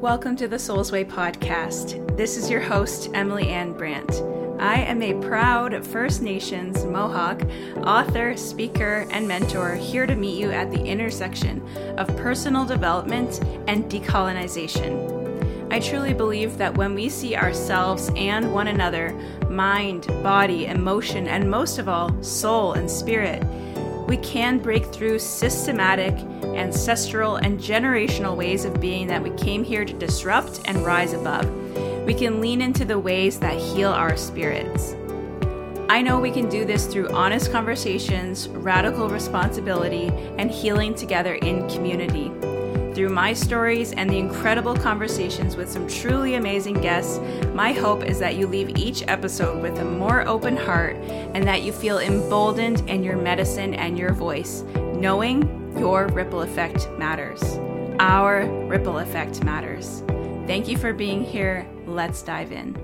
Welcome to the Soul's Way podcast. This is your host, Emily Anne Brant. I am a proud First Nations Mohawk author, speaker, and mentor here to meet you at the intersection of personal development and decolonization. I truly believe that when we see ourselves and one another, mind, body, emotion, and most of all, soul and spirit, we can break through systematic, ancestral, and generational ways of being that we came here to disrupt and rise above. We can lean into the ways that heal our spirits. I know we can do this through honest conversations, radical responsibility, and healing together in community. Through my stories and the incredible conversations with some truly amazing guests, my hope is that you leave each episode with a more open heart and that you feel emboldened in your medicine and your voice, knowing your ripple effect matters. Our ripple effect matters. Thank you for being here. Let's dive in.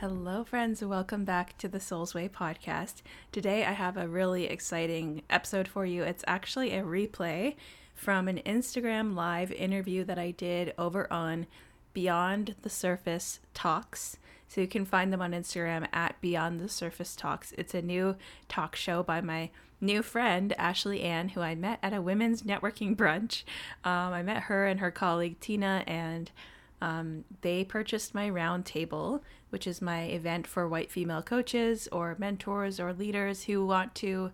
Hello, friends. Welcome back to the Soul's Way podcast. Today, I have a really exciting episode for you. It's actually a replay from an Instagram live interview that I did over on Beyond the Surface Talks. So you can find them on Instagram at Beyond the Surface Talks. It's a new talk show by my new friend, Ashley Ann, who I met at a women's networking brunch. Um, I met her and her colleague Tina, and um, they purchased my round table, which is my event for white female coaches or mentors or leaders who want to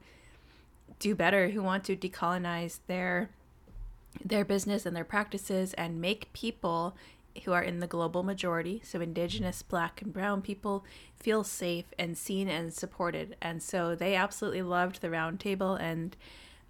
do better, who want to decolonize their their business and their practices and make people who are in the global majority, so indigenous, black, and brown people, feel safe and seen and supported. And so they absolutely loved the roundtable. And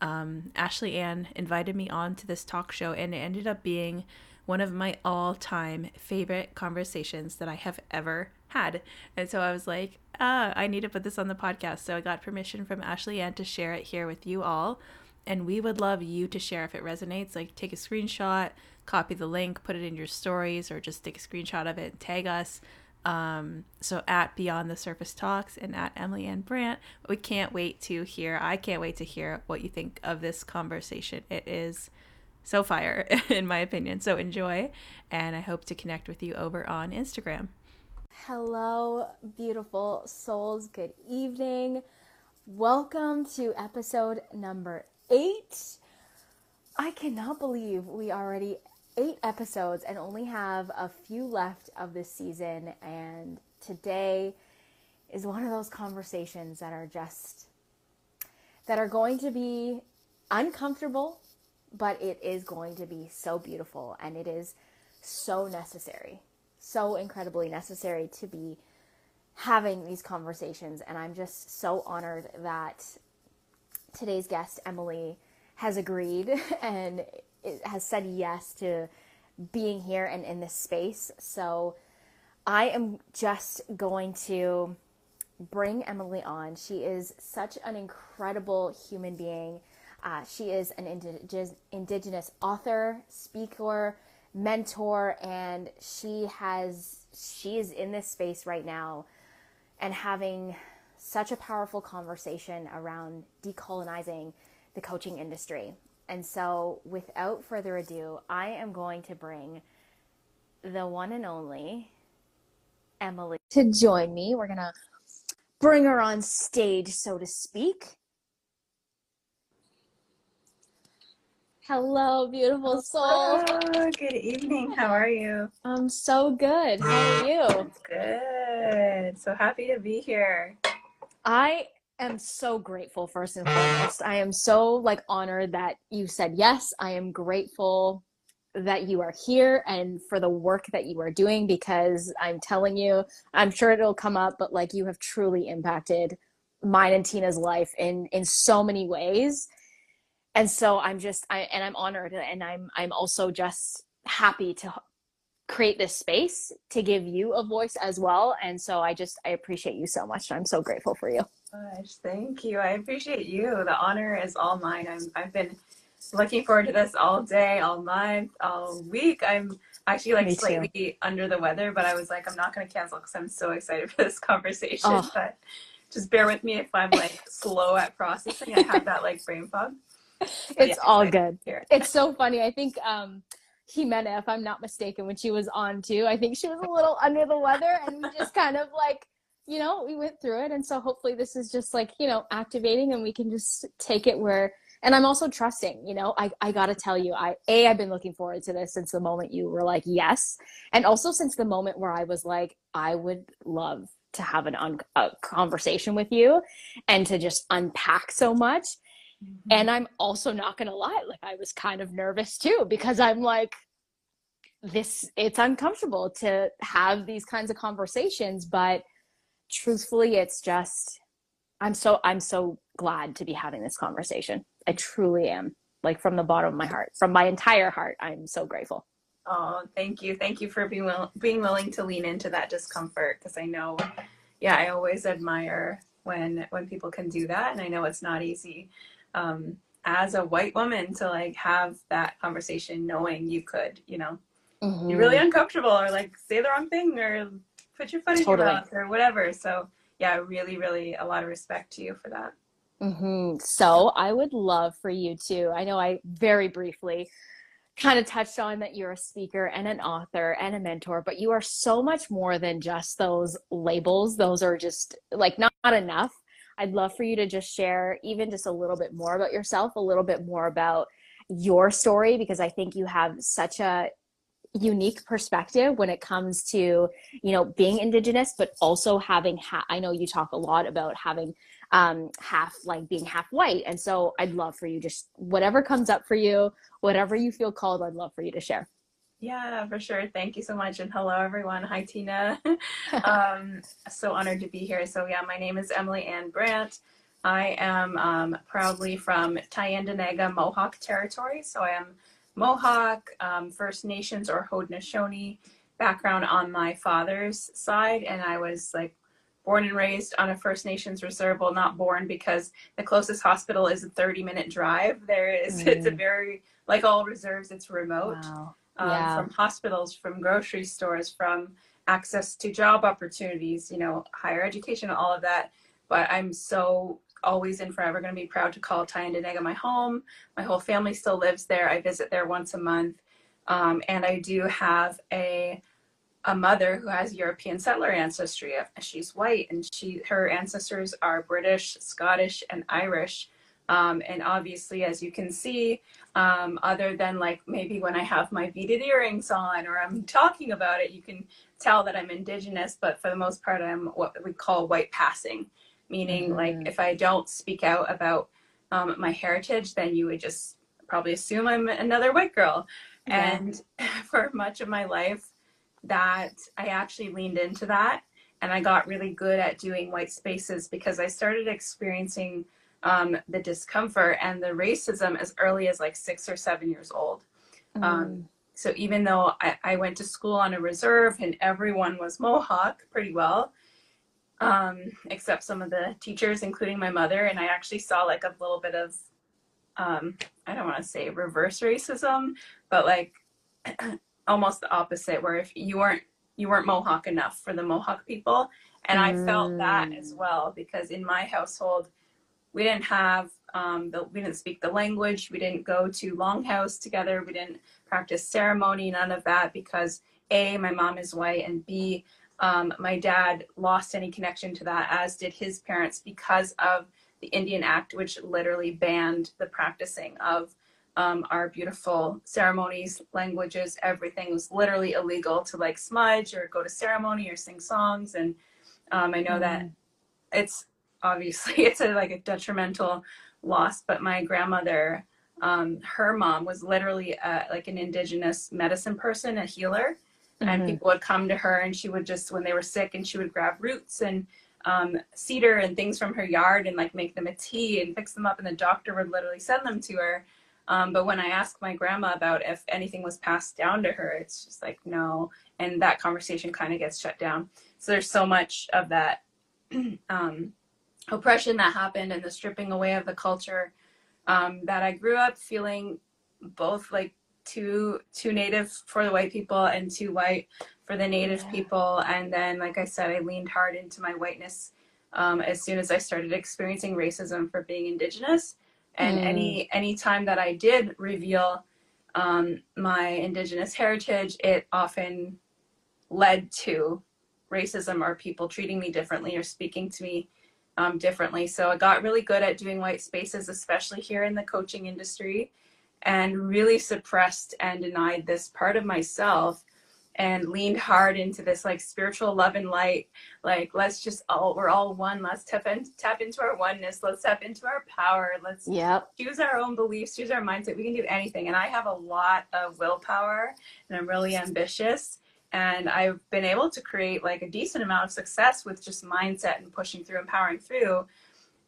um, Ashley Ann invited me on to this talk show, and it ended up being one of my all time favorite conversations that I have ever had. And so I was like, ah, I need to put this on the podcast. So I got permission from Ashley Ann to share it here with you all and we would love you to share if it resonates. Like take a screenshot, copy the link, put it in your stories, or just take a screenshot of it and tag us. Um, so at Beyond the Surface Talks and at Emily Anne Brant, we can't wait to hear. I can't wait to hear what you think of this conversation. It is so fire, in my opinion. So enjoy, and I hope to connect with you over on Instagram. Hello, beautiful souls. Good evening. Welcome to episode number eight. I cannot believe we already eight episodes and only have a few left of this season. And today is one of those conversations that are just that are going to be uncomfortable, but it is going to be so beautiful and it is so necessary, so incredibly necessary to be having these conversations. And I'm just so honored that today's guest, Emily, has agreed and has said yes to being here and in this space. So I am just going to bring Emily on. She is such an incredible human being. Uh, she is an indig- indigenous author, speaker, mentor, and she has she is in this space right now and having such a powerful conversation around decolonizing the coaching industry. And so, without further ado, I am going to bring the one and only Emily to join me. We're going to bring her on stage, so to speak. Hello, beautiful soul. Hello, good evening. How are you? I'm so good. How are you? Good. So happy to be here. I am so grateful first and foremost. I am so like honored that you said yes. I am grateful that you are here and for the work that you are doing because I'm telling you, I'm sure it'll come up, but like you have truly impacted mine and Tina's life in in so many ways. And so I'm just I and I'm honored and I'm I'm also just happy to create this space to give you a voice as well. And so I just, I appreciate you so much. I'm so grateful for you. Gosh, thank you. I appreciate you. The honor is all mine. I'm, I've been looking forward to this all day, all month, all week. I'm actually like slightly under the weather, but I was like, I'm not going to cancel because I'm so excited for this conversation. Oh. But just bear with me if I'm like slow at processing. I have that like brain fog. But it's yeah, all good. It's so funny. I think, um, Jimena, if I'm not mistaken, when she was on too. I think she was a little under the weather and we just kind of like, you know, we went through it. And so hopefully this is just like, you know, activating and we can just take it where and I'm also trusting, you know, I, I gotta tell you, I A, I've been looking forward to this since the moment you were like, yes. And also since the moment where I was like, I would love to have an un- a conversation with you and to just unpack so much. Mm-hmm. And I'm also not gonna lie, like I was kind of nervous too, because I'm like, this it's uncomfortable to have these kinds of conversations, but truthfully, it's just I'm so I'm so glad to be having this conversation. I truly am. Like from the bottom of my heart, from my entire heart, I'm so grateful. Oh, thank you. Thank you for being will- being willing to lean into that discomfort because I know yeah, I always admire when when people can do that and I know it's not easy. Um, as a white woman to like have that conversation knowing you could, you know, mm-hmm. be really uncomfortable or like say the wrong thing or put your foot in totally. your mouth or whatever. So yeah, really, really a lot of respect to you for that. Mm-hmm. So I would love for you to, I know I very briefly kind of touched on that you're a speaker and an author and a mentor, but you are so much more than just those labels. Those are just like not, not enough. I'd love for you to just share even just a little bit more about yourself, a little bit more about your story, because I think you have such a unique perspective when it comes to you know being indigenous but also having ha- i know you talk a lot about having um, half like being half white. And so I'd love for you just whatever comes up for you, whatever you feel called, I'd love for you to share. Yeah, for sure. Thank you so much. And hello, everyone. Hi, Tina. um, so honored to be here. So, yeah, my name is Emily Anne Brant. I am um, proudly from Tyendinaga Mohawk territory. So, I am Mohawk, um, First Nations, or Haudenosaunee background on my father's side. And I was like born and raised on a First Nations reserve. Well, not born because the closest hospital is a 30 minute drive. There is, mm. it's a very, like all reserves, it's remote. Wow. Um, yeah. From hospitals, from grocery stores, from access to job opportunities, you know, higher education, all of that. But I'm so always and forever going to be proud to call Tyendinaga my home. My whole family still lives there. I visit there once a month. Um, and I do have a a mother who has European settler ancestry. She's white, and she her ancestors are British, Scottish, and Irish. Um, and obviously, as you can see, um, other than like maybe when I have my beaded earrings on or I'm talking about it, you can tell that I'm indigenous. But for the most part, I'm what we call white passing, meaning mm-hmm. like if I don't speak out about um, my heritage, then you would just probably assume I'm another white girl. Yeah. And for much of my life, that I actually leaned into that and I got really good at doing white spaces because I started experiencing um, the discomfort and the racism as early as like six or seven years old. Mm. Um, so even though I, I, went to school on a reserve and everyone was Mohawk pretty well, um, except some of the teachers, including my mother, and I actually saw like a little bit of, um, I don't want to say reverse racism, but like almost the opposite where if you weren't you weren't mohawk enough for the mohawk people and mm. i felt that as mm. well because in my household we didn't have um, the, we didn't speak the language we didn't go to longhouse together we didn't practice ceremony none of that because a my mom is white and b um, my dad lost any connection to that as did his parents because of the indian act which literally banned the practicing of um, our beautiful ceremonies, languages, everything was literally illegal to like smudge or go to ceremony or sing songs. And um, I know mm. that it's obviously it's a, like a detrimental loss, but my grandmother, um, her mom was literally uh, like an indigenous medicine person, a healer. Mm-hmm. And people would come to her and she would just, when they were sick, and she would grab roots and um, cedar and things from her yard and like make them a tea and fix them up. And the doctor would literally send them to her. Um, but when I asked my grandma about if anything was passed down to her, it's just like, no. And that conversation kind of gets shut down. So there's so much of that um, oppression that happened and the stripping away of the culture um, that I grew up feeling both like too too native for the white people and too white for the native yeah. people. And then, like I said, I leaned hard into my whiteness um, as soon as I started experiencing racism for being indigenous and mm. any any time that i did reveal um, my indigenous heritage, it often led to racism or people treating me differently or speaking to me um, differently. So I got really good at doing white spaces, especially here in the coaching industry, and really suppressed and denied this part of myself and leaned hard into this like spiritual love and light. Like let's just all we're all one. Let's tap, in, tap into our oneness. Let's tap into our power. Let's yep. choose our own beliefs choose our mindset. We can do anything. And i have a lot of willpower and i'm really ambitious and i've been able to create like a decent amount of success with just mindset and pushing through and powering through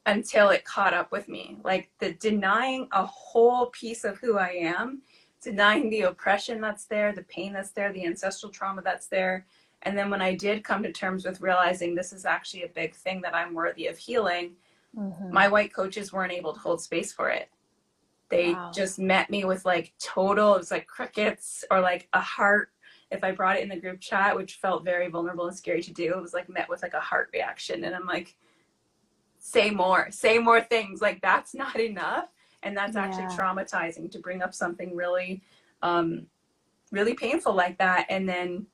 until it caught up with me like the denying a whole piece of who i am denying the oppression that's there, the pain that's there, the ancestral trauma that's there. And then when I did come to terms with realizing this is actually a big thing that I'm worthy of healing, mm-hmm. my white coaches weren't able to hold space for it. They wow. just met me with like total, it was like crickets or like a heart. If I brought it in the group chat, which felt very vulnerable and scary to do, it was like met with like a heart reaction. And I'm like, say more, say more things. Like that's not enough and that's yeah. actually traumatizing to bring up something really um really painful like that and then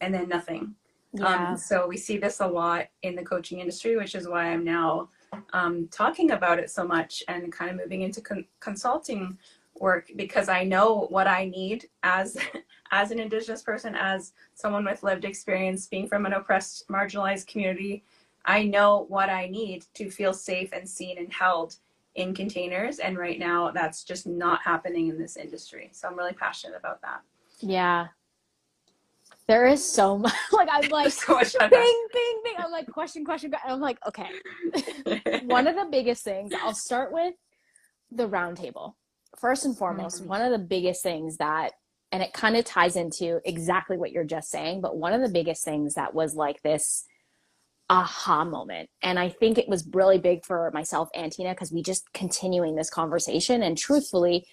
and then nothing yeah. um so we see this a lot in the coaching industry which is why i'm now um, talking about it so much and kind of moving into con- consulting work because i know what i need as as an indigenous person as someone with lived experience being from an oppressed marginalized community i know what i need to feel safe and seen and held in containers. And right now, that's just not happening in this industry. So I'm really passionate about that. Yeah. There is so much. Like, I'm like, so much bing, bing, bing. I'm like, question, question, question. I'm like, okay. one of the biggest things, I'll start with the roundtable. First and foremost, mm-hmm. one of the biggest things that, and it kind of ties into exactly what you're just saying, but one of the biggest things that was like this aha moment. And I think it was really big for myself and Tina because we just continuing this conversation. And truthfully,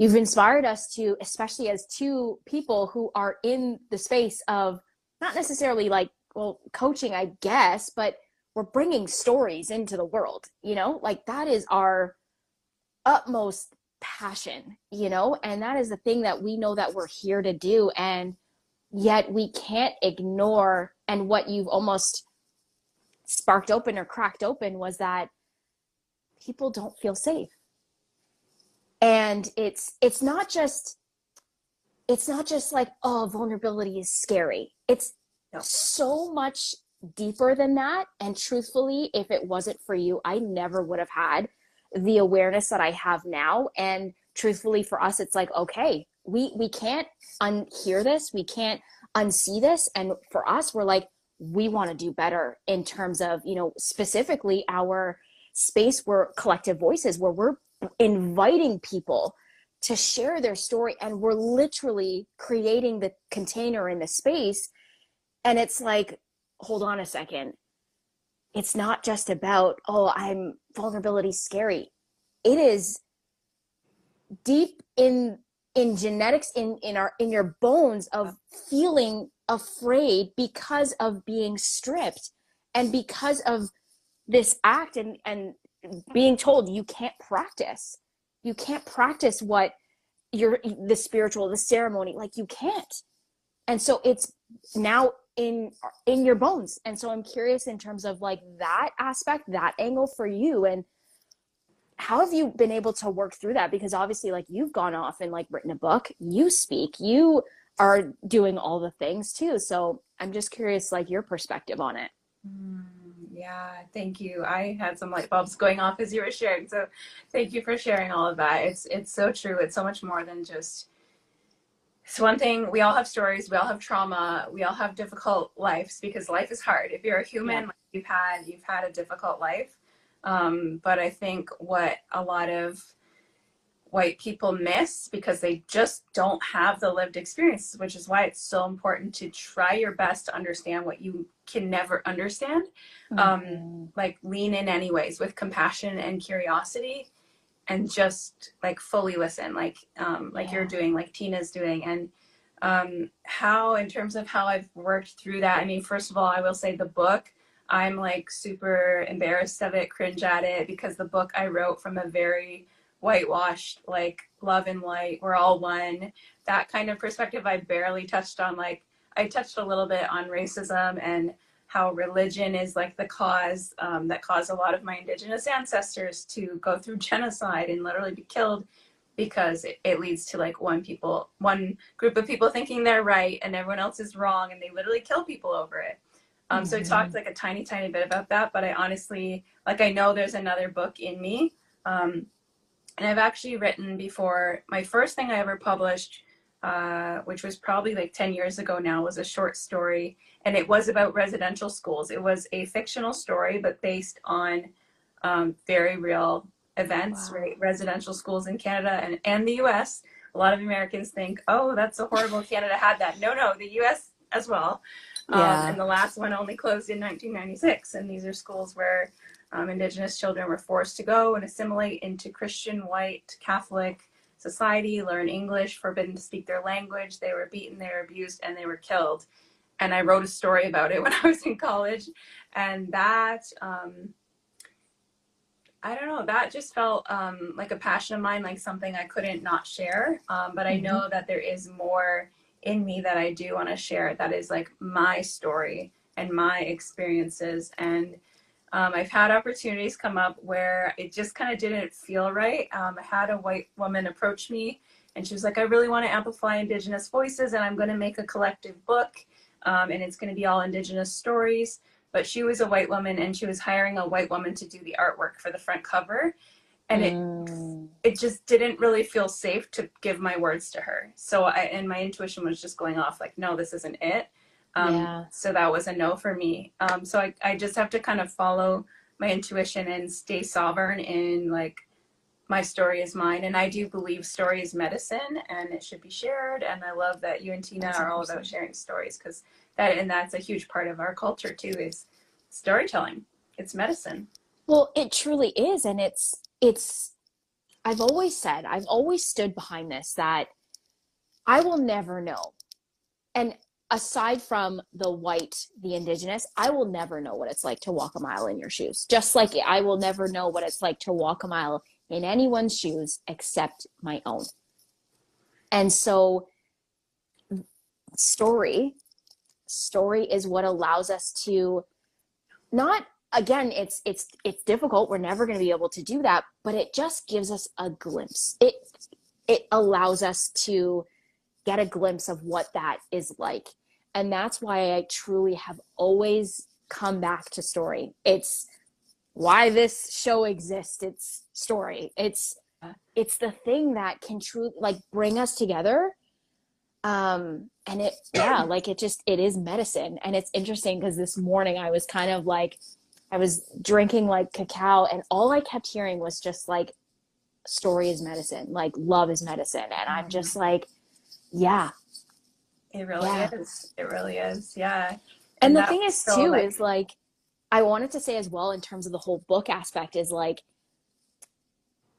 you've inspired us to, especially as two people who are in the space of not necessarily like, well, coaching, I guess, but we're bringing stories into the world, you know, like that is our utmost passion, you know, and that is the thing that we know that we're here to do. And yet we can't ignore, and what you've almost sparked open or cracked open was that people don't feel safe. And it's it's not just it's not just like oh vulnerability is scary. It's so much deeper than that. And truthfully if it wasn't for you i never would have had the awareness that i have now. And truthfully for us it's like okay we we can't unhear this. We can't unsee this. And for us we're like we want to do better in terms of you know specifically our space where collective voices where we're inviting people to share their story. And we're literally creating the container in the space. And it's like hold on a second it's not just about oh i'm vulnerability scary. It is deep in in genetics in in our in your bones of feeling afraid because of being stripped and because of this act and and being told you can't practice. You can't practice what you're the spiritual the ceremony like you can't. And so it's now in in your bones and so i'm curious in terms of like that aspect that angle for you and how have you been able to work through that because obviously like you've gone off and like written a book you speak you are doing all the things too. So I'm just curious, like your perspective on it. Mm, yeah, thank you. I had some light bulbs going off as you were sharing. So thank you for sharing all of that. It's it's so true. It's so much more than just it's one thing we all have stories we all have trauma we all have difficult lives because life is hard if you're a human yeah. you've had you've had a difficult life um, but i think what a lot of white people miss because they just don't have the lived experiences, which is why it's so important to try your best to understand what you can never understand. Um, mm-hmm. Um, like lean in anyways with compassion and curiosity and just like fully listen, like um, like yeah. you're doing, like Tina's doing. And um, how in terms of how I've worked through that, I mean, first of all, I will say the book, I'm like super embarrassed of it, cringe at it, because the book I wrote from a very whitewashed like love and light we're all one that kind of perspective i barely touched on like i touched a little bit on racism and how religion is like the cause um, that caused a lot of my indigenous ancestors to go through genocide and literally be killed because it, it, leads to like one people one group of people thinking they're right and everyone else is wrong and they literally kill people over it um, mm-hmm. so i talked like a tiny tiny bit about that but i honestly like i know there's another book in me um, and i've actually written before my first thing i ever published uh, which was probably like 10 years ago now was a short story and it was about residential schools it was a fictional story but based on um, very real events, wow. right? Residential schools in Canada and, and the US. A lot of Americans think, oh, that's so horrible. Canada had that. No, no, the US as well. Um, yeah. Um, and the last one only closed in 1996. And these are schools where um, Indigenous children were forced to go and assimilate into Christian, white, Catholic society, learn English, forbidden to speak their language. They were beaten, they were abused, and they were killed. And I wrote a story about it when I was in college. And that, um, I don't know. That just felt um, like a passion of mine, like something I couldn't not share. Um, but I mm-hmm. know that there is more in me that I do want to share. That is like my story and my experiences. And um, I've had opportunities come up where it just kind of didn't feel right. Um, I had a white woman approach me, and she was like, "I really want to amplify Indigenous voices, and I'm going to make a collective book, um, and it's going to be all Indigenous stories." but she was a white woman and she was hiring a white woman to do the artwork for the front cover and it mm. it just didn't really feel safe to give my words to her so i and my intuition was just going off like no this isn't it um, yeah. so that was a no for me. Um, so I, I just have to kind of follow my intuition and stay sovereign in like my story is mine. And i do believe story is medicine and it should be shared. And i love that you and tina That's are all about sharing stories because that and that's a huge part of our culture too is storytelling. It's medicine. Well it truly is. And it's it's i've always said i've always stood behind this that i will never know. And aside from the white the indigenous i will never know what it's like to walk a mile in your shoes. Just like i will never know what it's like to walk a mile in anyone's shoes except my own. And so story story is what allows us to not again it's it's it's difficult. We're never going to be able to do that but it just gives us a glimpse. It it allows us to get a glimpse of what that is like. And that's why i truly have always come back to story. It's why this show exists. It's story. It's it's the thing that can truly like bring us together. Um and it yeah like it just it is medicine. And it's interesting because this morning i was kind of like i was drinking like cacao and all i kept hearing was just like story is medicine like love is medicine. And i'm just mm-hmm. like yeah it really yeah. is it really is yeah and, and the thing is too like... is like i wanted to say as well in terms of the whole book aspect is like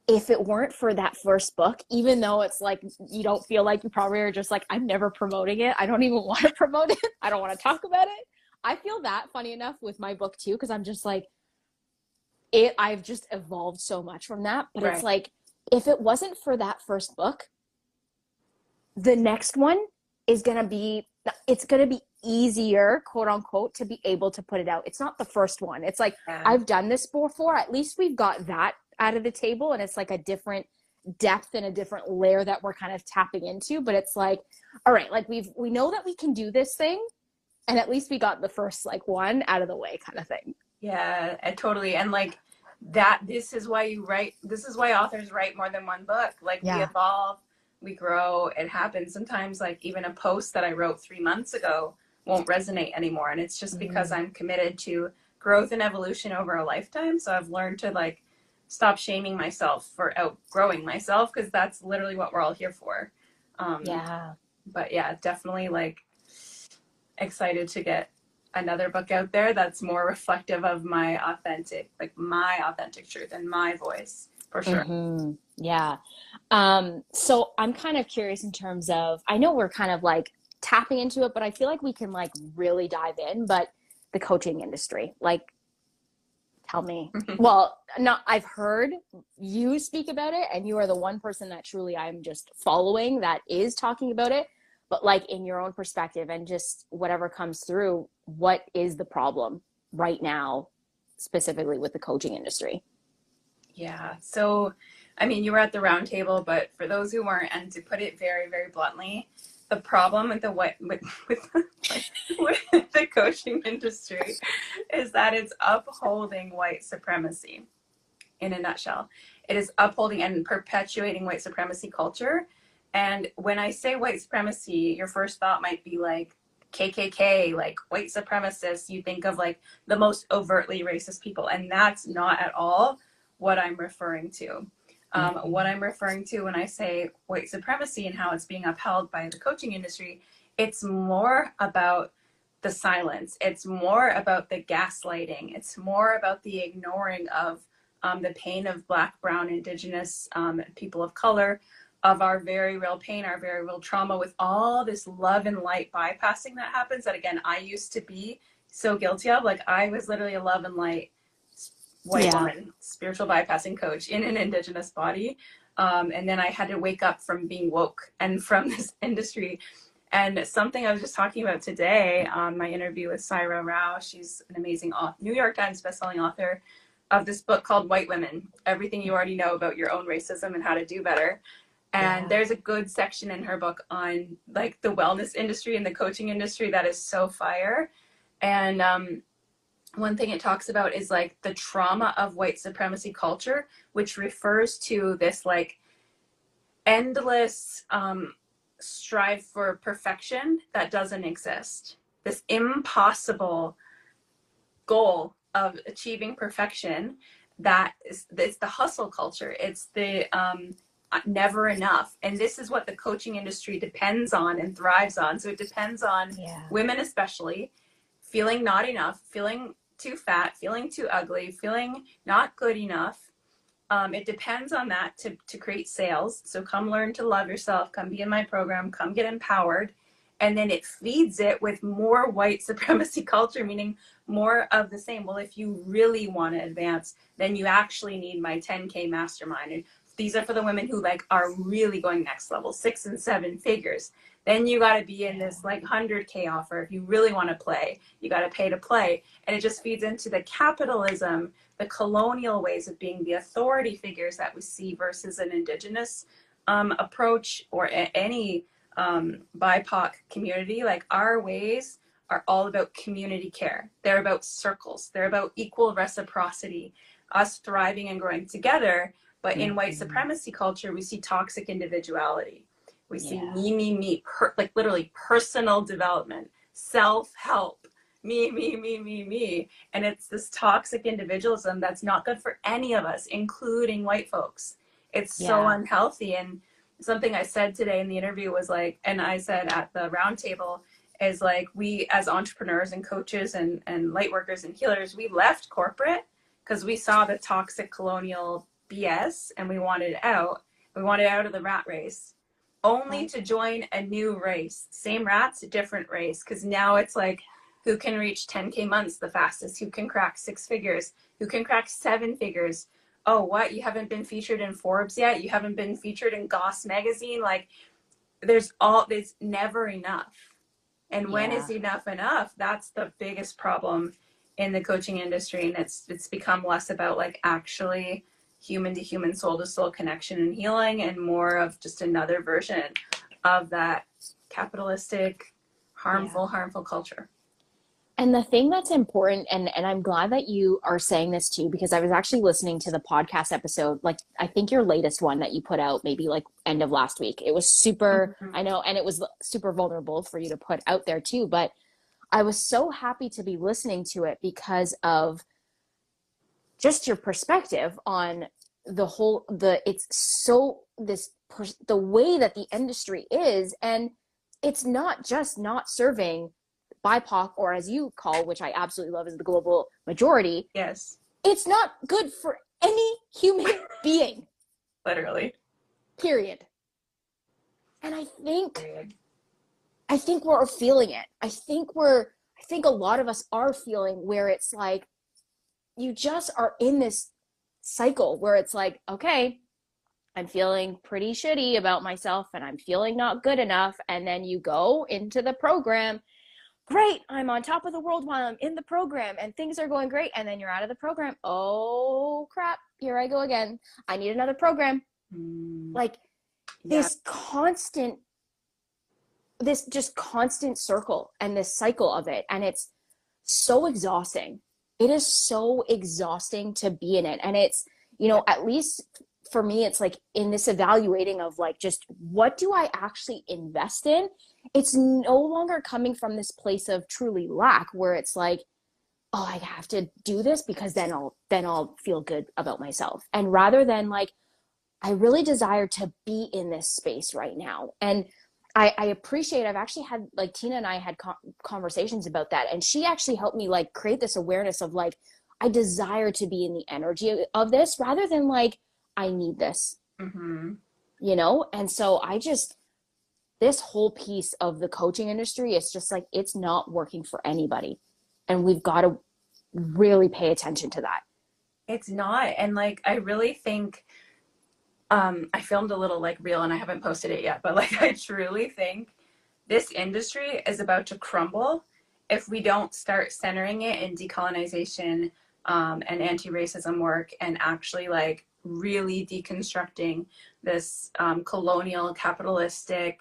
if it weren't for that first book, even though it's like you don't feel like you probably are just like, I'm never promoting it. I don't even want to promote it. I don't want to talk about it. I feel that funny enough with my book too, because I'm just like, it, I've just evolved so much from that. But right. it's like, if it wasn't for that first book, the next one is going to be, it's going to be easier, quote unquote, to be able to put it out. It's not the first one. It's like, yeah. I've done this before. At least we've got that out of the table and it's like a different depth and a different layer that we're kind of tapping into but it's like all right like we've we know that we can do this thing and at least we got the first like one out of the way kind of thing yeah I totally and like that this is why you write this is why authors write more than one book like yeah. we evolve we grow it happens sometimes like even a post that i wrote three months ago won't resonate anymore and it's just mm-hmm. because i'm committed to growth and evolution over a lifetime so i've learned to like stop shaming myself for outgrowing myself because that's literally what we're all here for. Um, yeah. But yeah, definitely like excited to get another book out there that's more reflective of my authentic, like my authentic truth and my voice for sure. Mm-hmm. Yeah. Um, so I'm kind of curious in terms of, I know we're kind of like tapping into it, but I feel like we can like really dive in. But the coaching industry, like Tell me. well, not I've heard you speak about it and you are the one person that truly I'm just following that is talking about it. But like in your own perspective and just whatever comes through, what is the problem right now specifically with the coaching industry? Yeah. So I mean, you were at the roundtable, but for those who weren't, and to put it very, very bluntly, the problem with the what with with, with the coaching industry is that it's upholding white supremacy in a nutshell. It is upholding and perpetuating white supremacy culture. And when i say white supremacy your first thought might be like kkk like white supremacists you think of like the most overtly racist people. And that's not at all what i'm referring to um, mm-hmm. What I'm referring to when I say white supremacy and how it's being upheld by the coaching industry, it's more about the silence. It's more about the gaslighting. It's more about the ignoring of um, the pain of Black, Brown, Indigenous um, people of color, of our very real pain, our very real trauma, with all this love and light bypassing that happens. That again, I used to be so guilty of. Like I was literally a love and light white yeah. woman, spiritual bypassing coach in an indigenous body. Um, and then I had to wake up from being woke and from this industry. And something I was just talking about today, um, my interview with Saira Rao, she's an amazing author, New York Times bestselling author of this book called White Women Everything You Already Know About Your Own Racism and How to Do Better. And yeah. there's a good section in her book on like the wellness industry and the coaching industry that is so fire. And um, one thing it talks about is like the trauma of white supremacy culture, which refers to this like endless um, strive for perfection that doesn't exist. This impossible goal of achieving perfection that is it's the hustle culture. It's the um, never enough. And this is what the coaching industry depends on and thrives on. So it depends on yeah. women, especially feeling not enough, feeling too fat, feeling too ugly, feeling not good enough. Um, it depends on that to, to create sales. So come learn to love yourself, come be in my program, come get empowered. And then it feeds it with more white supremacy culture, meaning more of the same. Well, if you really want to advance, then you actually need my 10K mastermind. And these are for the women who like are really going next level, six and seven figures. Then you got to be in this like 100K offer. If you really want to play, you got to pay to play. And it just feeds into the capitalism, the colonial ways of being the authority figures that we see versus an indigenous um, approach or a- any um, BIPOC community. Like our ways are all about community care. They're about circles. They're about equal reciprocity, us thriving and growing together. But in white mm-hmm. supremacy culture, we see toxic individuality. We see yeah. me, me, me, per, like literally personal development, self help, me, me, me, me, me. And it's this toxic individualism that's not good for any of us, including white folks. It's yeah. so unhealthy. And something I said today in the interview was like, and I said at the roundtable, is like we as entrepreneurs and coaches and, and light workers and healers, we left corporate because we saw the toxic colonial BS and we wanted out. We wanted out of the rat race only oh. to join a new race. Same rats, different race. Because now it's like, who can reach 10K months the fastest? Who can crack six figures? Who can crack seven figures? Oh, what? You haven't been featured in Forbes yet? You haven't been featured in Goss magazine? Like, there's all, there's never enough. And when yeah. is enough enough? That's the biggest problem in the coaching industry. And it's, it's become less about like actually human to human, soul to soul connection and healing, and more of just another version of that capitalistic, harmful, yeah. harmful culture. And the thing that's important, and, and I'm glad that you are saying this too, because I was actually listening to the podcast episode, like I think your latest one that you put out maybe like end of last week. It was super, mm-hmm. I know, and it was super vulnerable for you to put out there too. But I was so happy to be listening to it because of just your perspective on the whole the it's so this the way that the industry is and it's not just not serving bipoc or as you call which i absolutely love is the global majority. Yes. It's not good for any human being. Literally. Period. And i think period. i think we're feeling it. I think we're i think a lot of us are feeling where it's like you just are in this cycle where it's like, okay, I'm feeling pretty shitty about myself and I'm feeling not good enough. And then you go into the program. Great, I'm on top of the world while I'm in the program and things are going great. And then you're out of the program. Oh crap, here I go again. I need another program. Mm. Like yeah. this constant, this just constant circle and this cycle of it. And it's so exhausting. It is so exhausting to be in it. And it's, you know, at least for me, it's like in this evaluating of like just what do I actually invest in? It's no longer coming from this place of truly lack where it's like, oh, I have to do this because then I'll then I'll feel good about myself. And rather than like, I really desire to be in this space right now. And I, I appreciate I've actually had like Tina and I had conversations about that. And she actually helped me like create this awareness of like, I desire to be in the energy of this rather than like, I need this. Mm-hmm. You know? And so I just, this whole piece of the coaching industry is just like, it's not working for anybody. And we've got to really pay attention to that. It's not. And like, I really think, um, I filmed a little like reel and I haven't posted it yet, but like, I truly think this industry is about to crumble if we don't start centering it in decolonization um, and anti-racism work and actually like really deconstructing this um, colonial, capitalistic,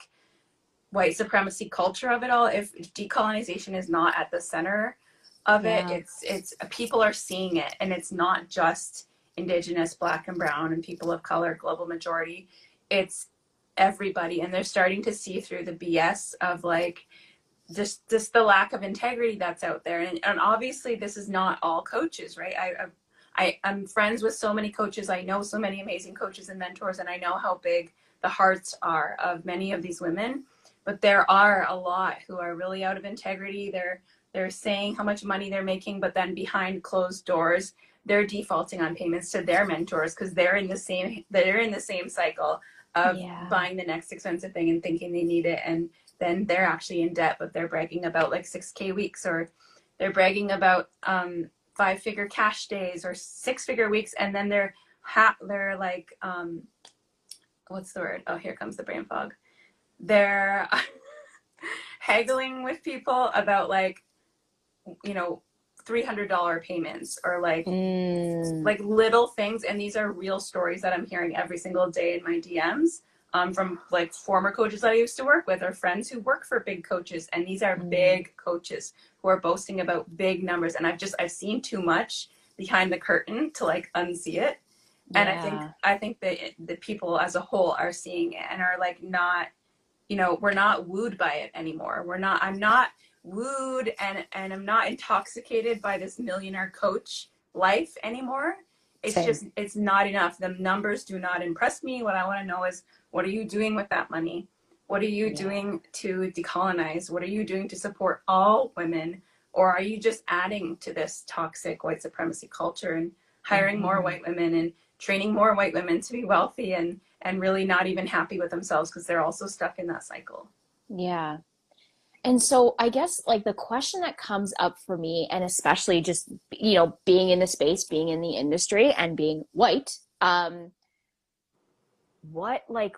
white supremacy culture of it all. If decolonization is not at the center of yeah. it, it's it's people are seeing it, and it's not just indigenous, black and brown, and people of color, global majority. It's everybody, and they're starting to see through the BS of like just just the lack of integrity that's out there and, and obviously this is not all coaches right I, I, I'm friends with so many coaches. I know so many amazing coaches and mentors, and I know how big the hearts are of many of these women. But there are a lot who are really out of integrity. They're they're saying how much money they're making, but then behind closed doors, they're defaulting on payments to their mentors because they're in the same they're in the same cycle of yeah. buying the next expensive thing and thinking they need it, and then they're actually in debt, but they're bragging about like six k weeks or they're bragging about um, five figure cash days or six figure weeks and then they're ha- they're like um what's the word oh here comes the brain fog they're haggling with people about like you know $300 payments or like mm. like little things and these are real stories that i'm hearing every single day in my dms um, from like former coaches that i used to work with or friends who work for big coaches and these are mm. big coaches who are boasting about big numbers and i've just i've seen too much behind the curtain to like unsee it yeah. and i think i think that the people as a whole are seeing it and are like not you know we're not wooed by it anymore we're not i'm not wooed and and i'm not intoxicated by this millionaire coach life anymore it's Same. just it's not enough the numbers do not impress me what i want to know is what are you doing with that money what are you yeah. doing to decolonize? What are you doing to support all women? Or are you just adding to this toxic white supremacy culture and hiring mm-hmm. more white women and training more white women to be wealthy and and really not even happy with themselves because they're also stuck in that cycle. Yeah. And so I guess like the question that comes up for me and especially just you know being in the space, being in the industry and being white, um what like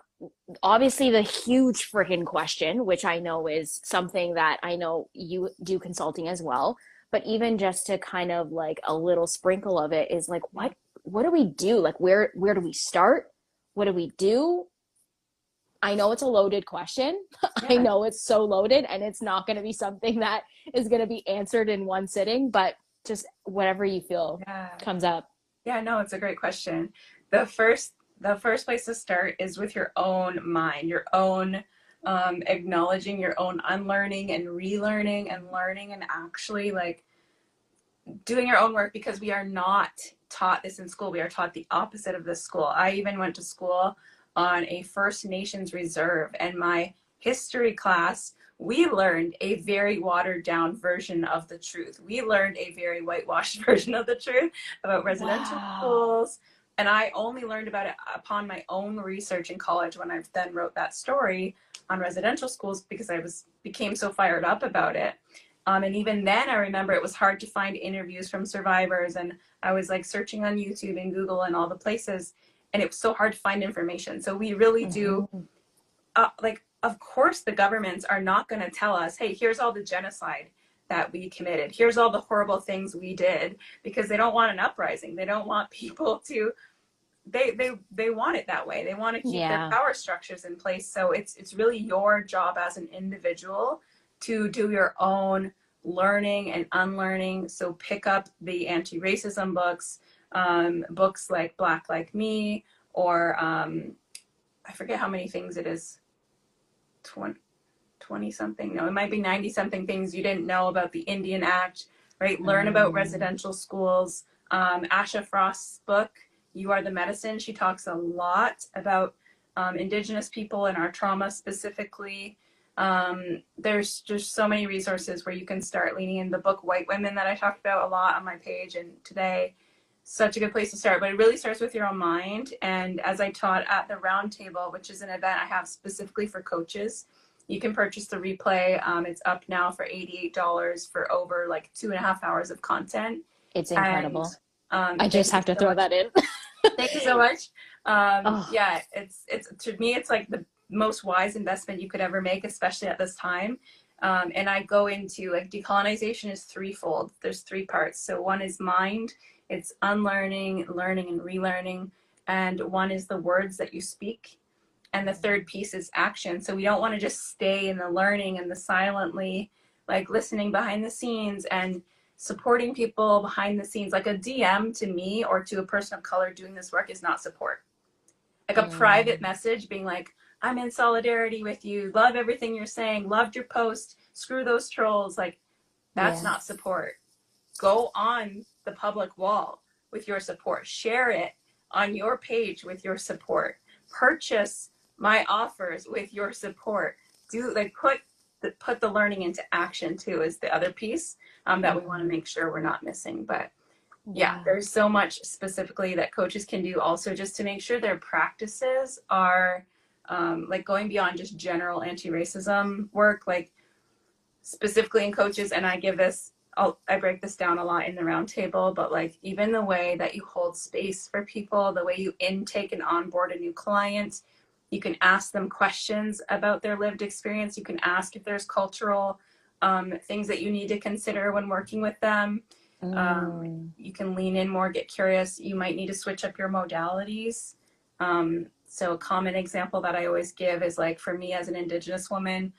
obviously the huge freaking question which i know is something that i know you do consulting as well but even just to kind of like a little sprinkle of it is like what what do we do? Like where where do we start? What do we do i know it's a loaded question yeah. i know it's so loaded and it's not going to be something that is going to be answered in one sitting but just whatever you feel yeah. comes up yeah no it's a great question the first the first place to start is with your own mind, your own um, acknowledging your own unlearning and relearning and learning and actually like doing your own work because we are not taught this in school. We are taught the opposite of this school. I even went to school on a First Nations reserve, and my history class, we learned a very watered down version of the truth. We learned a very whitewashed version of the truth about residential wow. schools, and I only learned about it upon my own research in college when I then wrote that story on residential schools because I was became so fired up about it. Um, and even then, I remember it was hard to find interviews from survivors. And I was like searching on YouTube and Google and all the places. And it was so hard to find information. So we really do, mm-hmm. uh, like, of course, the governments are not going to tell us, hey, here's all the genocide that we committed. Here's all the horrible things we did because they don't want an uprising. They don't want people to they they they want it that way. They want to keep yeah. their power structures in place. So it's it's really your job as an individual to do your own learning and unlearning. So pick up the anti-racism books, um, books like Black Like Me, or um, I forget how many things it is. 20, 20 something. No, it might be 90 something things you didn't know about the Indian Act, right? Learn mm. about residential schools. Um, Asha Frost's book, You Are the Medicine, she talks a lot about um, Indigenous people and our trauma specifically. Um, there's just so many resources where you can start leaning in the book White Women that I talked about a lot on my page and today. Such a good place to start, but it really starts with your own mind. And as I taught at the Roundtable, which is an event I have specifically for coaches, you can purchase the replay. Um, it's up now for $88 for over like two and a half hours of content. It's incredible. And, um, I just have to so throw much. that in. thank you so much. Um, oh. Yeah, it's it's to me it's like the most wise investment you could ever make, especially at this time. Um, and I go into like decolonization is threefold. There's three parts. So one is mind, it's unlearning, learning, and relearning. And one is the words that you speak. And the third piece is action. So we don't want to just stay in the learning and the silently, like listening behind the scenes and supporting people behind the scenes. Like a DM to me or to a person of color doing this work is not support. Like a mm. private message being like, I'm in solidarity with you, love everything you're saying, loved your post, screw those trolls. Like, that's not support. Go on the public wall with your support, share it on your page with your support, purchase my offers with your support. Do like put the, put the learning into action too is the other piece um, that we want to make sure we're not missing. But yeah. yeah, there's so much specifically that coaches can do also just to make sure their practices are um, like going beyond just general anti-racism work, like specifically in coaches. And I give this, I'll, I break this down a lot in the roundtable, but like even the way that you hold space for people, the way you intake and onboard a new client, you can ask them questions about their lived experience. You can ask if there's cultural um, things that you need to consider when working with them. Um, mm. Um, you can lean in more, get curious. You might need to switch up your modalities. Um, so a common example that I always give is like for me as an indigenous woman,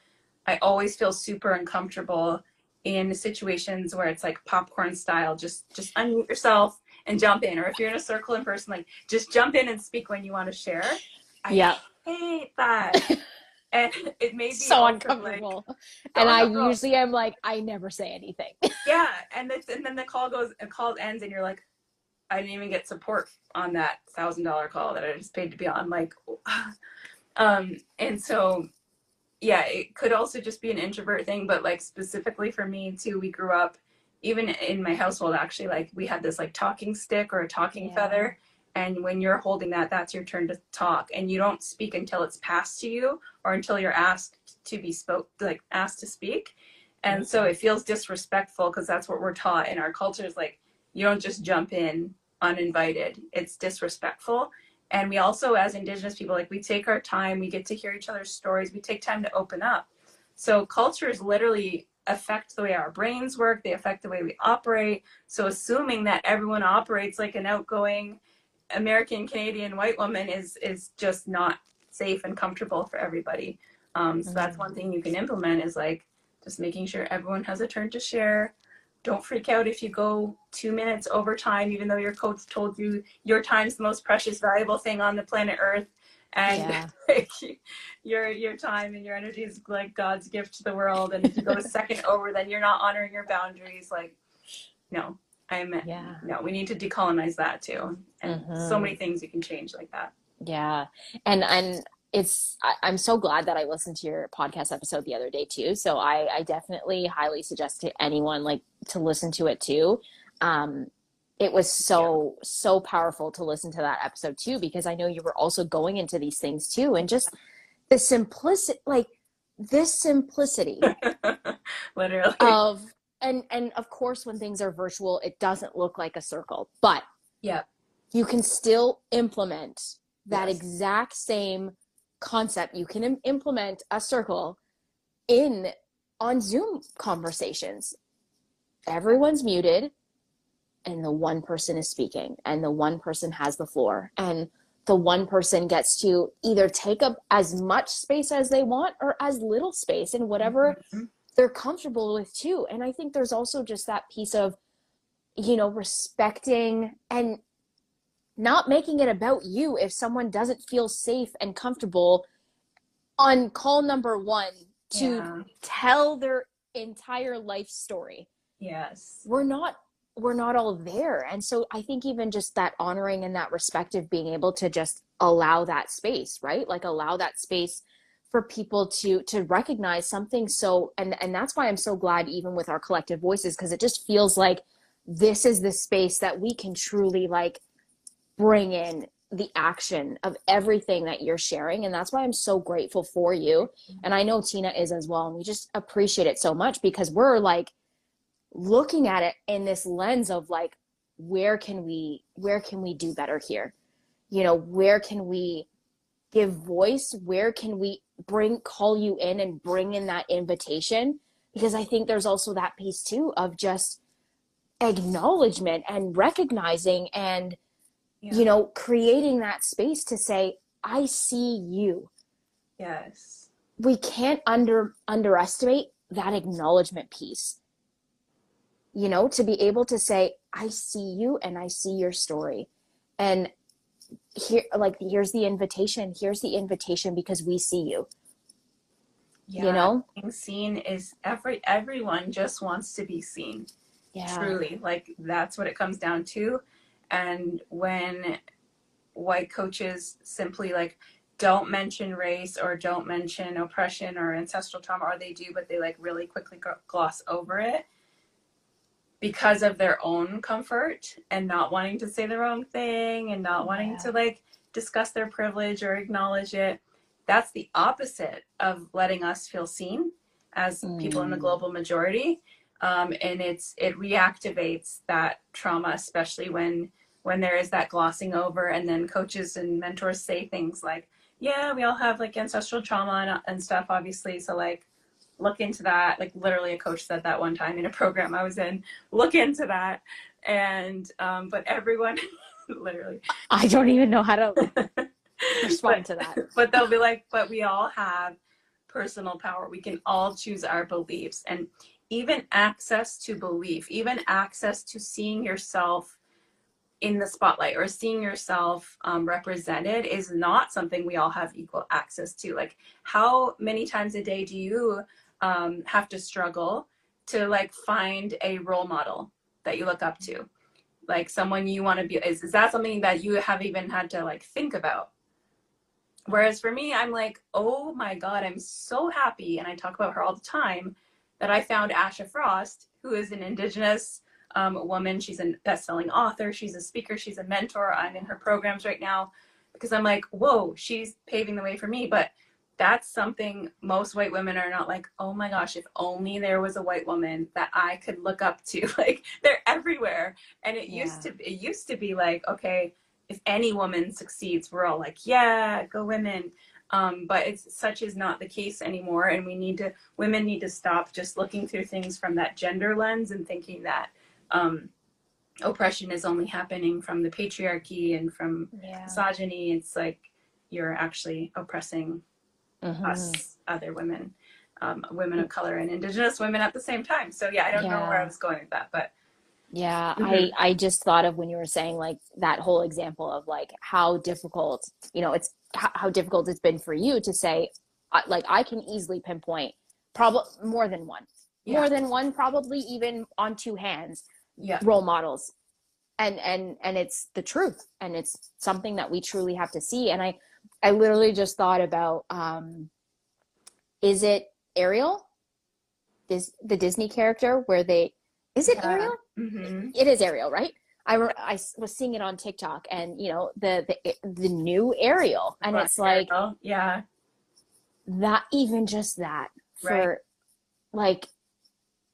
I always feel super uncomfortable in situations where it's like popcorn style, just just unmute yourself and jump in. Or if you're in a circle in person, like just jump in and speak when you want to share. I yeah. hate that. and it made me so uncomfortable. Like, and I usually am like, I never say anything. yeah, and it's, and then the call goes, the call ends, and you're like, I didn't even get support on that thousand dollar call that I just paid to be on. Like, um, and so, yeah, it could also just be an introvert thing, but like specifically for me too, we grew up, even in my household, actually, like we had this like talking stick or a talking yeah. feather. And when you're holding that, that's your turn to talk. And you don't speak until it's passed to you or until you're asked to be spoke, like asked to speak. And so it feels disrespectful because that's what we're taught in our culture is like, you don't just jump in uninvited. It's disrespectful. And we also, as Indigenous people, like we take our time, we get to hear each other's stories, we take time to open up. So cultures literally affect the way our brains work, they affect the way we operate. So assuming that everyone operates like an outgoing American Canadian white woman is is just not safe and comfortable for everybody. Um, so that's one thing you can implement is like just making sure everyone has a turn to share, don't freak out if you go two minutes over time, even though your coach told you your time's the most precious, valuable thing on the planet Earth. And yeah. like, your your time and your energy is like God's gift to the world. And if you go a second over, then you're not honoring your boundaries. Like, no, I'm yeah. no, we need to decolonize that too. And mm-hmm. so many things you can change like that. Yeah. And and it's I, am so glad that I listened to your podcast episode the other day too. So I, I definitely highly suggest to anyone like to listen to it too. Um, it was so yeah. so powerful to listen to that episode too because I know you were also going into these things too and just the simplicity like this simplicity literally of and and of course when things are virtual it doesn't look like a circle but yeah you can still implement that Yes. exact same concept you can Im- implement a circle in on zoom conversations everyone's muted and the one person is speaking and the one person has the floor and the one person gets to either take up as much space as they want or as little space and whatever Mhm. they're comfortable with too. And I think there's also just that piece of, you know, respecting and not making it about you if someone doesn't feel safe and comfortable on call number one to Yeah. tell their entire life story. yes We're not we're not all there. And so I think even just that honoring and that respect of being able to just allow that space, right? Like allow that space for people to to recognize something so and and that's why I'm so glad even with our collective voices because it just feels like this is the space that we can truly like bring in the action of everything that you're sharing and that's why I'm so grateful for you. And I know Tina is as well and we just appreciate it so much because we're like looking at it in this lens of like where can we where can we do better here? You know where can we give voice? Where can we bring call you in and bring in that invitation? Because i think there's also that piece too of just acknowledgement and recognizing and yeah. you know creating that space to say i see you. Yes. We can't under underestimate that acknowledgement piece. You know to be able to say i see you and i see your story. And here like here's the invitation here's the invitation because we see you. Yeah. you know? being seen is every everyone just wants to be seen. Yeah. Truly like that's what it comes down to and when white coaches simply like don't mention race or don't mention oppression or ancestral trauma or they do but they like really quickly gloss over it because of their own comfort and not wanting to say the wrong thing and not wanting Yeah. to like discuss their privilege or acknowledge it that's the opposite of letting us feel seen as people in the Mm. global majority um, and it's it reactivates that trauma especially when when there is that glossing over and then coaches and mentors say things like yeah we all have like ancestral trauma and, and stuff obviously so like look into that like literally a coach said that one time in a program i was in look into that and um, but everyone literally i don't even know how to respond to that but they'll be like, but we all have personal power. We can all choose our beliefs. And even access to belief, even access to seeing yourself in the spotlight or seeing yourself um, represented is not something we all have equal access to. Like, how many times a day do you um, have to struggle to like find a role model that you look up to? Like someone you want to be, is, is that something that you have even had to like think about? Whereas for me, I'm like, oh my God, I'm so happy. And I talk about her all the time that I found Asha Frost, who is an Indigenous um, woman. She's a best selling author, she's a speaker, she's a mentor. I'm in her programs right now because I'm like, whoa, she's paving the way for me. But that's something most white women are not like, oh my gosh, if only there was a white woman that I could look up to. Like they're everywhere. And it used to it used to be like, okay, if any woman succeeds, we're all like, yeah, go women. Um, but it's such is not the case anymore, and we need to women need to stop just looking through things from that gender lens and thinking that um, oppression is only happening from the patriarchy and from yeah misogyny. It's like you're actually oppressing Mhm. us, other women, um, women of color, and Indigenous women at the same time. So yeah, I don't know where I was going with that, but Yeah, Mhm. I I just thought of when you were saying like that whole example of like how difficult, you know, it's how, how difficult it's been for you to say uh, like I can easily pinpoint probably more than one. Yeah. More than one probably even on two hands yeah, role models. And and and it's the truth and it's something that we truly have to see and I I literally just thought about um is it Ariel? Is the Disney character where they is it Yeah. Ariel? hmm it is Ariel, right? I, re- I was seeing it on TikTok, and you know the the the new Ariel, and it's like yeah, that. Even just that for Right. like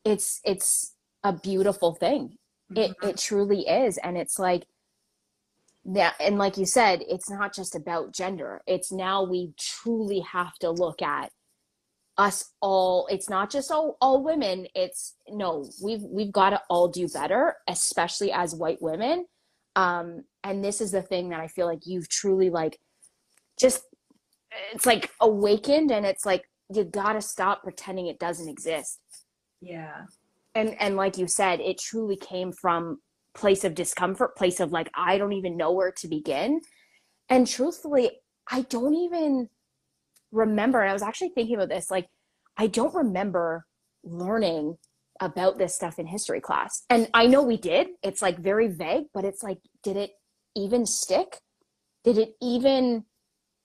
it's it's a beautiful thing. It Mhm. it truly is. And it's like yeah and like you said it's not just about gender. It's now we truly have to look at us all. It's not just all, all women. It's no we've we've got to all do better especially as white women. Um and this is the thing that i feel like you've truly like just it's like awakened. And it's like you gotta stop pretending it doesn't exist. Yeah. And and like you said it truly came from place of discomfort place of like i don't even know where to begin. And truthfully i don't even remember and i was actually thinking about this like i don't remember learning about this stuff in history class. And i know we did. It's like very vague but it's like did it even stick? Did it even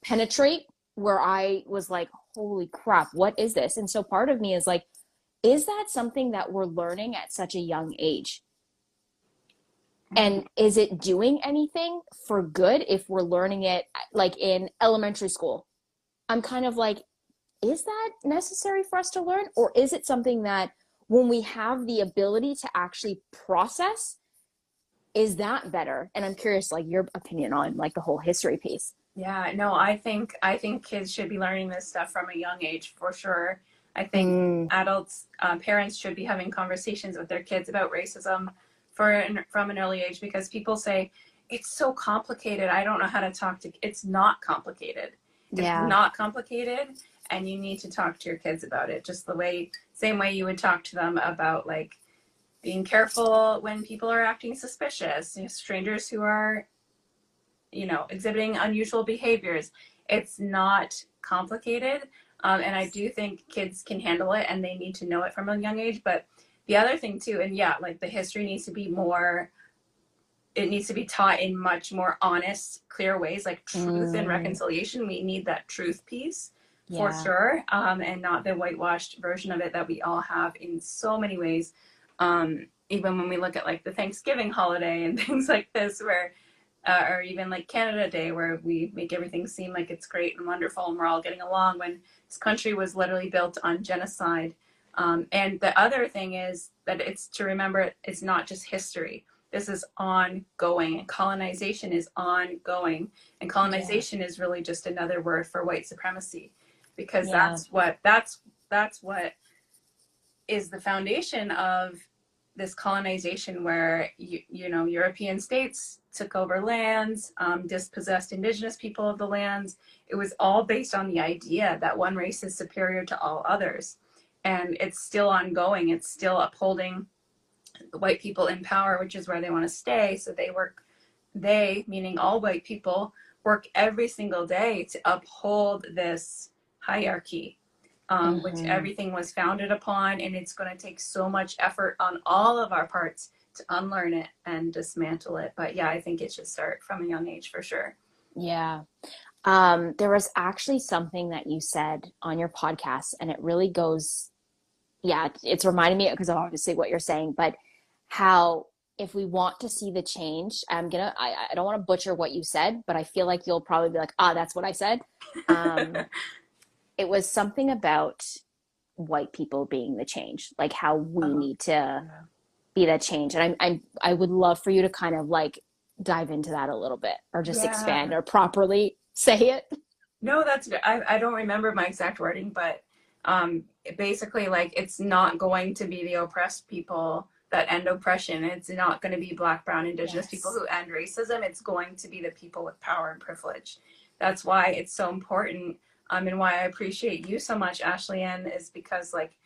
penetrate where i was like holy crap what is this? And so part of me is like is that something that we're learning at such a young age? Mm-hmm. And is it doing anything for good if we're learning it like in elementary school? I'm kind of like is that necessary for us to learn? Or is it something that when we have the ability to actually process is that better? And i'm curious like your opinion on like the whole history piece. Yeah, no, I think I think kids should be learning this stuff from a young age for sure. I think Mm, adults, um, parents should be having conversations with their kids about racism for an, from an early age because people say it's so complicated. I don't know how to talk to. It's not complicated. It's yeah not complicated, and you need to talk to your kids about it just the way, same way you would talk to them about like being careful when people are acting suspicious, you know, strangers who are, you know, exhibiting unusual behaviors. It's not complicated. Um, and I do think kids can handle it and they need to know it from a young age. But the other thing, too, and yeah, like the history needs to be more, it needs to be taught in much more honest, clear ways, like truth and Mm. reconciliation. We need that truth piece for sure, um, and not the whitewashed version of it that we all have in so many ways. Um, even when we look at like the Thanksgiving holiday and things like this, where uh, or even like Canada Day, where we make everything seem like it's great and wonderful and we're all getting along, when this country was literally built on genocide. Um, and the other thing is that it's to remember it's not just history. This is ongoing, and colonization is ongoing. And colonization is really just another word for white supremacy, because Yeah. that's what that's that's what is the foundation of this colonization where you, you know european states took over lands um, dispossessed indigenous people of the lands. It was all based on the idea that one race is superior to all others. And it's still ongoing. It's still upholding white people in power which is where they want to stay. So they work they meaning all white people work every single day to uphold this hierarchy um, which Mhm. everything was founded upon and it's going to take so much effort on all of our parts to unlearn it and dismantle it but yeah i think it should start from a young age for sure Yeah. Um, there was actually something that you said on your podcast, and it really goes, yeah, it's reminding me because of obviously what you're saying, but how if we want to see the change, I'm gonna, I, I don't want to butcher what you said, but I feel like you'll probably be like, ah, that's what I said. Um, it was something about white people being the change, like how we Uh-huh. need to be that change. And I'm, I'm, I would love for you to kind of like dive into that a little bit or just Yeah. expand or properly say it. No, that's. I, I don't remember my exact wording, but um, basically, like, it's not going to be the oppressed people that end oppression. It's not going to be Black, Brown, Indigenous Yes. people who end racism. It's going to be the people with power and privilege. That's why it's so important, um, and why I appreciate you so much, Ashley Ann, is because, like,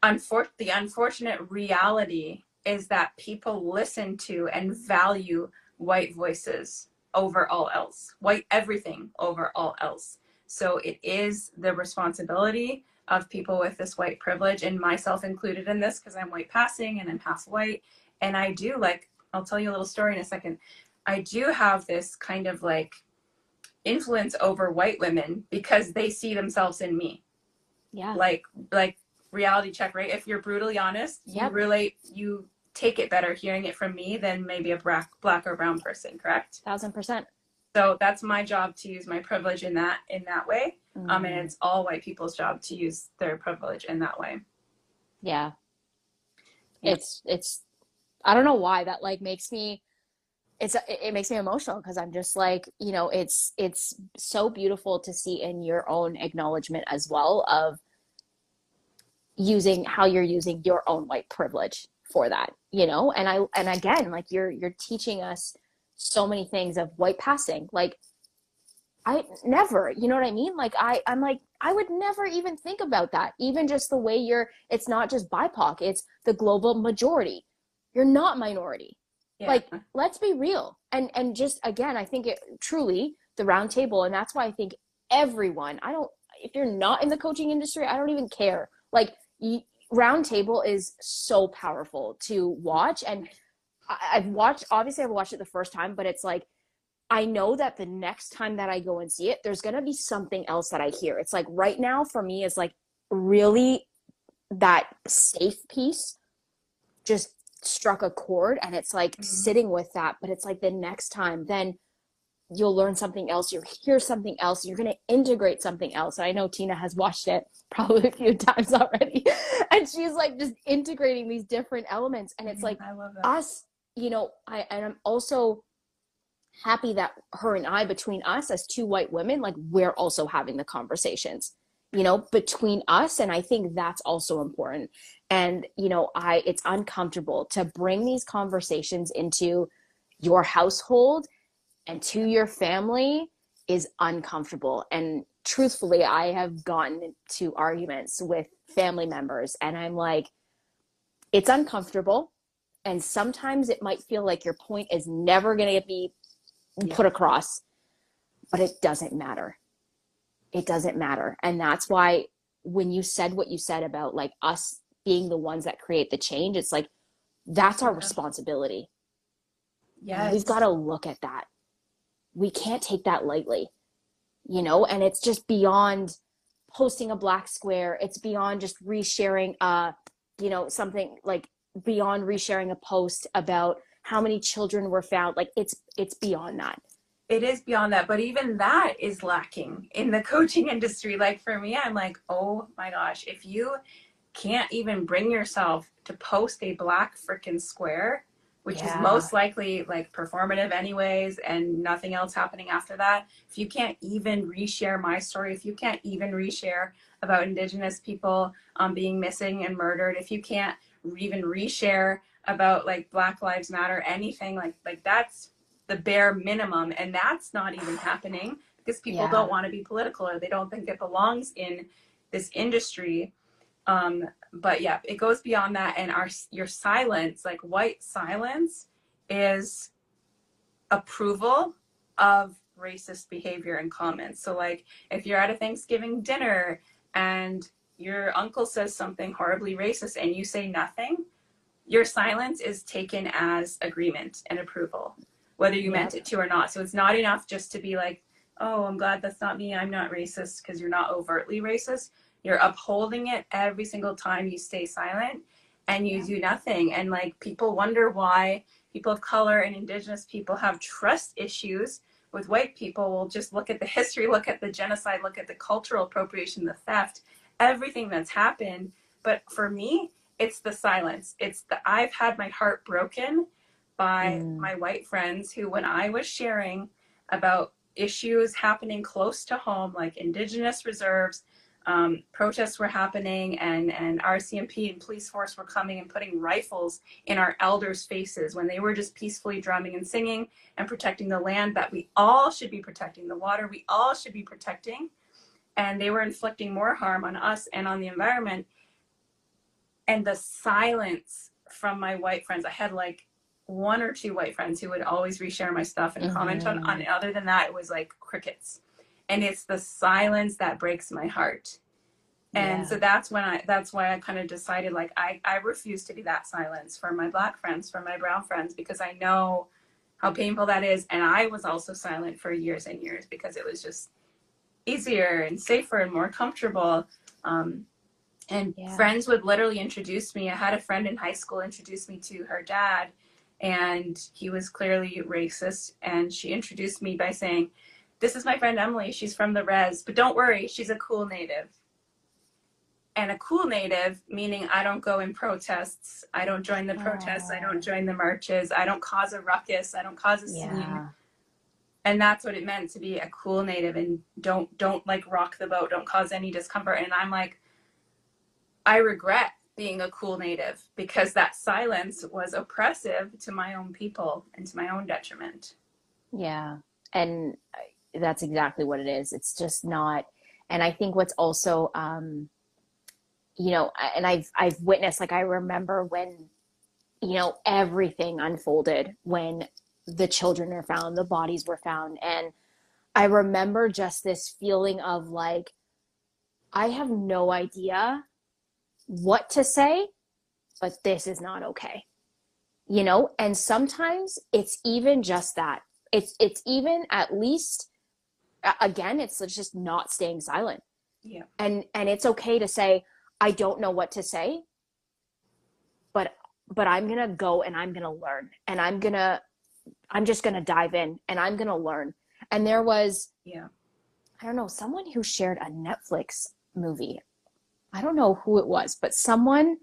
unfor- the unfortunate reality is that people listen to and value white voices over all else, white everything over all else. So it is the responsibility of people with this white privilege, and myself included in this because I'm white passing and I'm half white. And I do like, I'll tell you a little story in a second. I do have this kind of like influence over white women because they see themselves in me. Yeah. Like, like reality check, right? If you're brutally honest, you Yep. relate, you take it better hearing it from me than maybe a black, black or brown person, correct? Thousand percent. so that's my job to use my privilege in that in that way um, and Mm, it's all white people's job to use their privilege in that way yeah. Yeah. It's it's I don't know why that like makes me it's it makes me emotional because I'm just like, you know, it's it's so beautiful to see in your own acknowledgement as well of using how you're using your own white privilege for that, you know? And I and again, like you're you're teaching us so many things of white passing. Like I never, you know what I mean? Like I I'm like I would never even think about that. Even just the way you're it's not just BIPOC, it's the global majority. You're not minority. Yeah. Like let's be real. And and just again, I think it truly the round table and that's why I think everyone, I don't if you're not in the coaching industry, I don't even care. Like you, round table is so powerful to watch and I, I've watched obviously I've watched it the first time, but it's like I know that the next time that I go and see it, there's going to be something else that I hear. It's like right now for me is like really that safe piece just struck a chord and it's like mm-hmm. sitting with that. But it's like the next time, then you'll learn something else, you'll hear something else, you're going to integrate something else. And I know Tina has watched it probably a few times already. and she's like just integrating these different elements. And it's like us, you know, I, and I'm also happy that her and I, between us as two white women, like we're also having the conversations, you know, between us. And I think that's also important. And, you know, I, it's uncomfortable to bring these conversations into your household and to your family is uncomfortable. And truthfully, I have gotten to arguments with family members and I'm like, it's uncomfortable. And sometimes it might feel like your point is never going to be yeah. put across but it doesn't matter it doesn't matter and that's why when you said what you said about like us being the ones that create the change it's like that's our responsibility. Yeah we've got to look at that. We can't take that lightly you know and it's just beyond posting a black square it's beyond just resharing uh you know something like beyond resharing a post about how many children were found like it's it's beyond that. It is beyond that but even that is lacking in the coaching industry. Like for me i'm like oh my gosh if you can't even bring yourself to post a black freaking square which yeah. is most likely like performative anyways and nothing else happening after that if you can't even reshare my story if you can't even reshare about indigenous people um, being missing and murdered if you can't even reshare about like black lives matter anything like like that's the bare minimum and that's not even happening because people yeah. don't want to be political or they don't think it belongs in this industry um but yeah it goes beyond that and our your silence like white silence is approval of racist behavior and comments so like if you're at a thanksgiving dinner and your uncle says something horribly racist and you say nothing your silence is taken as agreement and approval, whether you yeah. meant it to or not. So it's not enough just to be like, oh, I'm glad that's not me. I'm not racist because you're not overtly racist. You're upholding it every single time you stay silent and you yeah. do nothing. And like people wonder why people of color and indigenous people have trust issues with white people. We'll just look at the history, look at the genocide, look at the cultural appropriation, the theft, everything that's happened. But for me, it's the silence. It's the I've had my heart broken by mm. my white friends who, when I was sharing about issues happening close to home, like indigenous reserves, um, protests were happening, and and RCMP and police force were coming and putting rifles in our elders' faces when they were just peacefully drumming and singing and protecting the land. That we all should be protecting, the water. We all should be protecting, and they were inflicting more harm on us and on the environment. And the silence from my white friends i had like one or two white friends who would always reshare my stuff and mm-hmm. comment on, on it other than that it was like crickets and it's the silence that breaks my heart and yeah. so that's when i that's why i kind of decided like i i refuse to be that silence for my black friends for my brown friends because i know how painful that is and i was also silent for years and years because it was just easier and safer and more comfortable um, and yeah. friends would literally introduce me. I had a friend in high school introduce me to her dad, and he was clearly racist. And she introduced me by saying, This is my friend Emily. She's from the res, but don't worry, she's a cool native. and a cool native meaning i don't go in protests i don't join the protests i don't ah. join the marches i don't cause a ruckus i don't cause a scene yeah. and that's what it meant to be a cool native and don't don't like rock the boat don't cause any discomfort and i'm like i regret being a cool native because that silence was oppressive to my own people and to my own detriment yeah and that's exactly what it is it's just not and i think what's also um you know, and I've I've witnessed like I remember when you know everything unfolded when the children are found, the bodies were found and I remember just this feeling of like I have no idea what to say, but this is not okay. You know, and sometimes it's even just that. It's it's even at least again it's just not staying silent. Yeah. And and it's okay to say I don't know what to say, but but I'm gonna go and I'm gonna learn and I'm gonna I'm just gonna dive in and I'm gonna learn. And there was yeah, I don't know, someone who shared a Netflix movie. I don't know who it was, but someone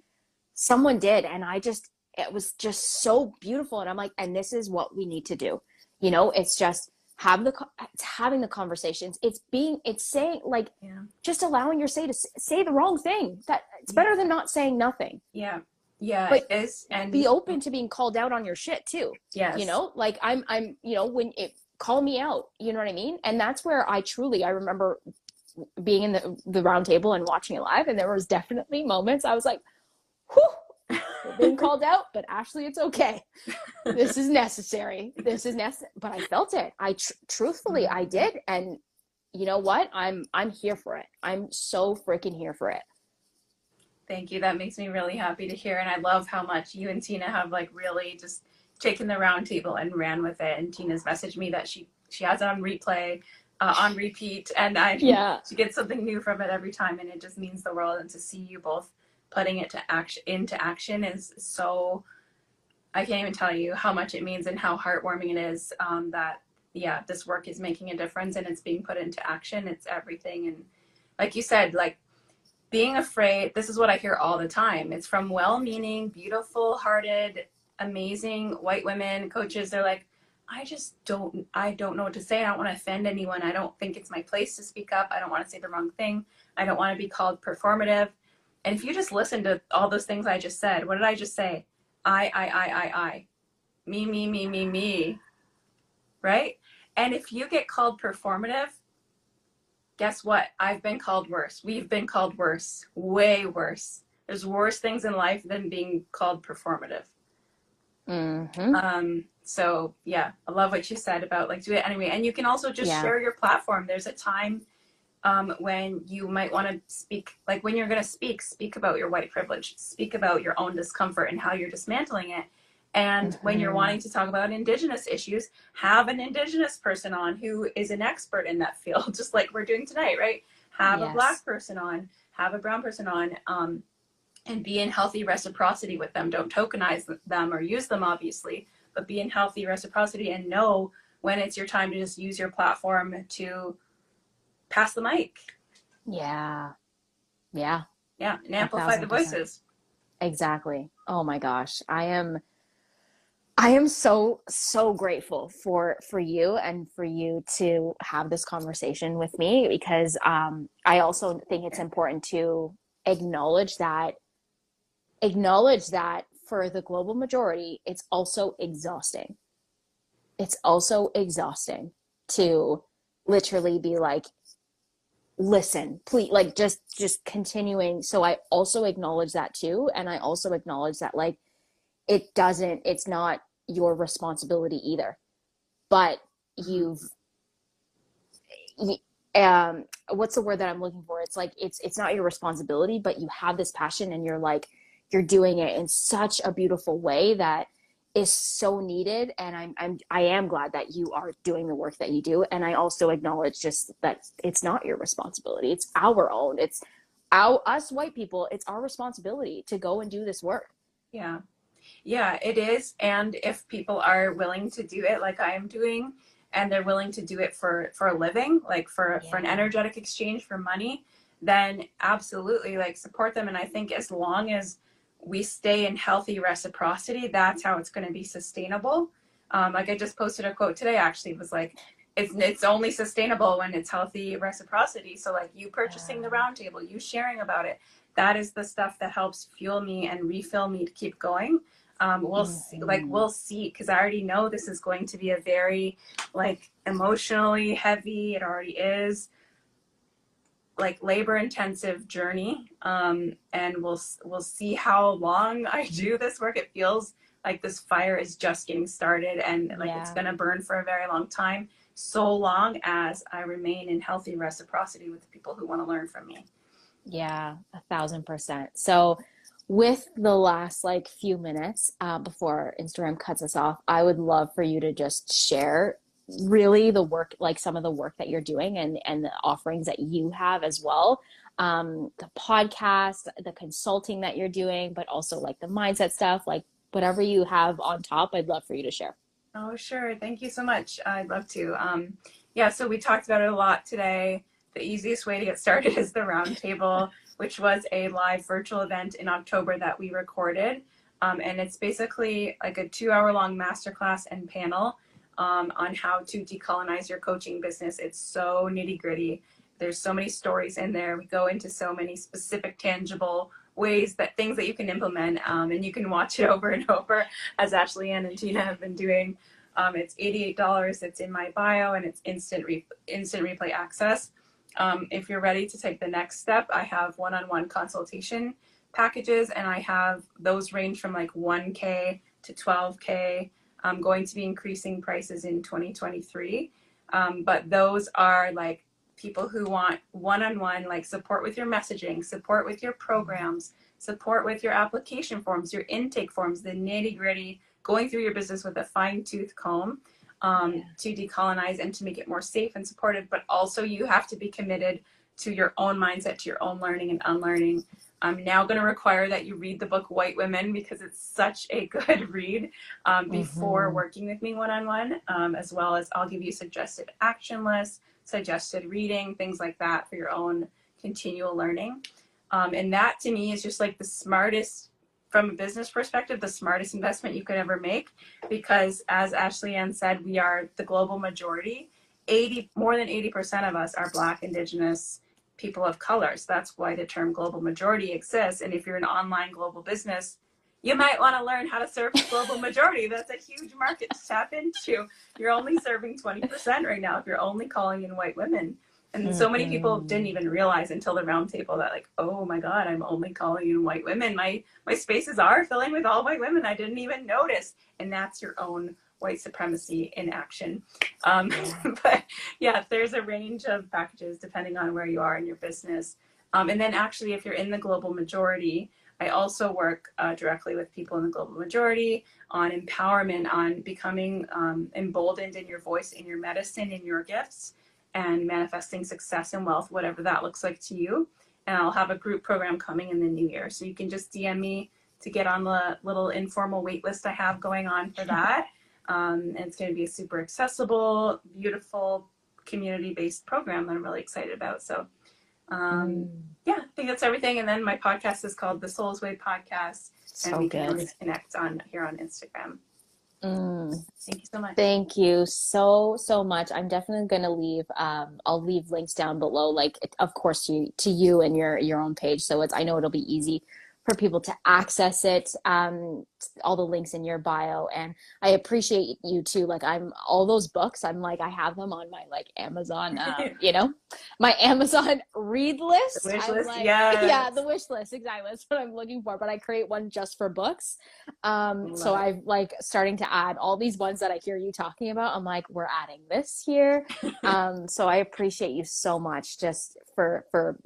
someone did and I just it was just so beautiful and I'm like and this is what we need to do. You know, it's just have the it's having the conversations. It's being it's saying like yeah. just allowing your say to say the wrong thing. That it's better yeah. than not saying nothing. Yeah. Yeah but it is and be open to being called out on your shit too. Yeah you know like i'm i'm you know when it call me out you know what i mean? And that's where i truly i remember being in the the round table and watching it live and there was definitely moments i was like whew being called out, but Ashley, it's okay. This is necessary. This is necessary. But I felt it. I tr- truthfully, I mm-hmm. did, and you know what? I'm I'm here for it. I'm so freaking here for it. Thank you. That makes me really happy to hear, and I love how much you and Tina have like really just taken the roundtable and ran with it. And Tina's messaged me that she she has it on replay. Uh, on repeat and I yeah she gets something new from it every time and it just means the world and to see you both putting it to action into action is so I can't even tell you how much it means and how heartwarming it is um, that yeah this work is making a difference and it's being put into action. It's everything. And like you said like being afraid this is what I hear all the time. It's from well-meaning beautiful hearted amazing white women coaches. They're like I just don't I don't know what to say. I don't want to offend anyone. I don't think it's my place to speak up. I don't want to say the wrong thing. I don't want to be called performative and if you just listen to all those things I just said, what did I just say? I, I, I, I, I. Me, me, me, me, me. Right? And if you get called performative, guess what? I've been called worse. We've been called worse. Way worse. There's worse things in life than being called performative. Mm-hmm. Um, so yeah, I love what you said about like do it anyway. And you can also just yeah. share your platform. There's a time um, when you might want to speak, like when you're going to speak, speak about your white privilege, speak about your own discomfort and how you're dismantling it. And mm-hmm. when you're mm-hmm. wanting to talk about Indigenous issues, have an Indigenous person on who is an expert in that field, just like we're doing tonight, right? Have yes. a Black person on, have a Brown person on, um, and be in healthy reciprocity with them. Don't tokenize them or use them, obviously, but be in healthy reciprocity and know when it's your time to just use your platform to pass the mic. Yeah. Yeah. Yeah. And amplify the voices. Exactly. Oh my gosh. I am I am so so grateful for for you and for you to have this conversation with me because um I also think it's important to acknowledge that acknowledge that for the global majority it's also exhausting. It's also exhausting to literally be like listen please like just just continuing. So i also acknowledge that too and i also acknowledge that like it doesn't it's not your responsibility either. But you've um what's the word that i'm looking for? It's like it's it's not your responsibility but you have this passion and you're like you're doing it in such a beautiful way that is so needed and I'm, I'm i am glad that you are doing the work that you do and i also acknowledge just that it's not your responsibility. It's our own. It's our us white people. It's our responsibility to go and do this work. Yeah. Yeah it is. And if people are willing to do it like i am doing and they're willing to do it for for a living like for yeah. for an energetic exchange for money then absolutely like support them. And I think as long as we stay in healthy reciprocity, that's how it's going to be sustainable. Um, like I just posted a quote today, actually, it was like, it's, it's only sustainable when it's healthy reciprocity. So like you purchasing the roundtable, you sharing about it, that is the stuff that helps fuel me and refill me to keep going. Um, we'll see, like we'll see because I already know this is going to be a very like emotionally heavy. It already is like labor intensive journey um, and we'll we'll see how long i do this work. It feels like this fire is just getting started and like yeah. it's going to burn for a very long time so long as i remain in healthy reciprocity with the people who want to learn from me. Yeah a thousand percent. So with the last like few minutes uh, before instagram cuts us off i would love for you to just share really the work like some of the work that you're doing and and the offerings that you have as well. Um the podcast the consulting that you're doing but also like the mindset stuff like whatever you have on top i'd love for you to share. Oh sure. Thank you so much. I'd love to. Um yeah so we talked about it a lot today. The easiest way to get started is the roundtable which was a live virtual event in october that we recorded. Um, and it's basically like a two hour long masterclass and panel um, on how to decolonize your coaching business. It's so nitty gritty. There's so many stories in there. We go into so many specific, tangible ways that things that you can implement, um, and you can watch it over and over, as Ashley Ann and Tina have been doing. Um, it's $88. It's in my bio, and it's instant re- instant replay access. Um, if you're ready to take the next step, I have one-on-one consultation packages, and I have those range from like 1K to 12K I'm going to be increasing prices in 2023. Um, but those are like people who want one-on-one like support with your messaging, support with your programs, support with your application forms, your intake forms, the nitty-gritty, going through your business with a fine-tooth comb um, yeah. to decolonize and to make it more safe and supportive. But also you have to be committed to your own mindset, to your own learning and unlearning. I'm now going to require that you read the book White Women because it's such a good read um, before mm-hmm. working with me one on one, as well as I'll give you suggested action lists, suggested reading, things like that for your own continual learning. Um, and that to me is just like the smartest, from a business perspective, the smartest investment you could ever make because, as Ashley Ann said, we are the global majority. 80 more than 80% of us are black indigenous people of color. So that's why the term global majority exists. And if you're an online global business, you might want to learn how to serve the global majority. That's a huge market to tap into. You're only serving 20% right now if you're only calling in white women. And mm-hmm. so many people didn't even realize until the roundtable that like, oh my God, I'm only calling in white women. My my spaces are filling with all white women. I didn't even notice. And that's your own white supremacy in action. Um, but yeah, there's a range of packages depending on where you are in your business. Um, and then actually, if you're in the global majority, I also work uh, directly with people in the global majority on empowerment, on becoming um, emboldened in your voice, in your medicine, in your gifts, and manifesting success and wealth, whatever that looks like to you. And I'll have a group program coming in the new year. So you can just DM me to get on the little informal wait list I have going on for that. Um, and it's going to be a super accessible, beautiful, community based program that I'm really excited about. So, um, mm. yeah, I think that's everything. And then my podcast is called the Souls Way Podcast, so and we good. can always connect on here on Instagram. Mm. Thank you so much. Thank you so so much. I'm definitely going to leave. Um, I'll leave links down below, like of course to to you and your your own page. So it's I know it'll be easy for people to access it. Um, all the links in your bio, and I appreciate you too. Like I'm all those books. I'm like I have them on my like Amazon. Uh, you know, my Amazon read list. The wish I'm list, like, yes. yeah, the wish list. Exactly, that's what I'm looking for. But I create one just for books. Um, so i am like starting to add all these ones that I hear you talking about. I'm like, we're adding this here. um, so I appreciate you so much just for for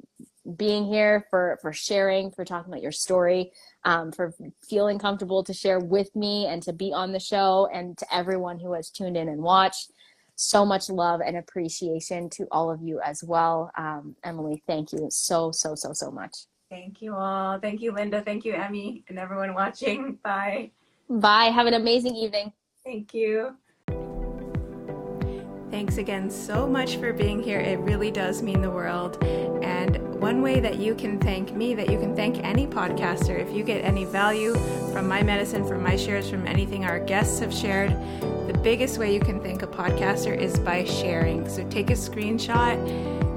being here, for for sharing, for talking about your story, um, for feeling comfortable to share with me and to be on the show, and to everyone who has tuned in and watched. So much love and appreciation to all of you as well. Um, Emily, thank you so so so so much. Thank you all. Thank you, Linda. Thank you, Emmy, and everyone watching. Bye. Bye. Have an amazing evening. Thank you. Thanks again so much for being here. It really does mean the world. And One way that you can thank me, that you can thank any podcaster, if you get any value from my medicine, from my shares, from anything our guests have shared, the biggest way you can thank a podcaster is by sharing. So take a screenshot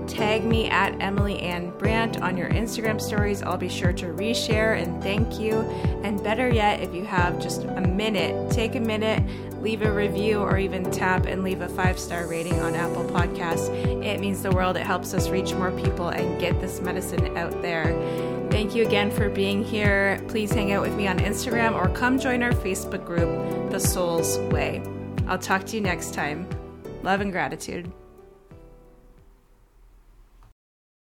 tag me at Emily Anne Brant on your Instagram stories. I'll be sure to reshare and thank you. And better yet, if you have just a minute, take a minute, leave a review, or even tap and leave a five star rating on Apple Podcasts. It means the world. It helps us reach more people and get this medicine out there. Thank you again for being here. Please hang out with me on Instagram or come join our Facebook group, The Soul's Way. I'll talk to you next time. Love and gratitude.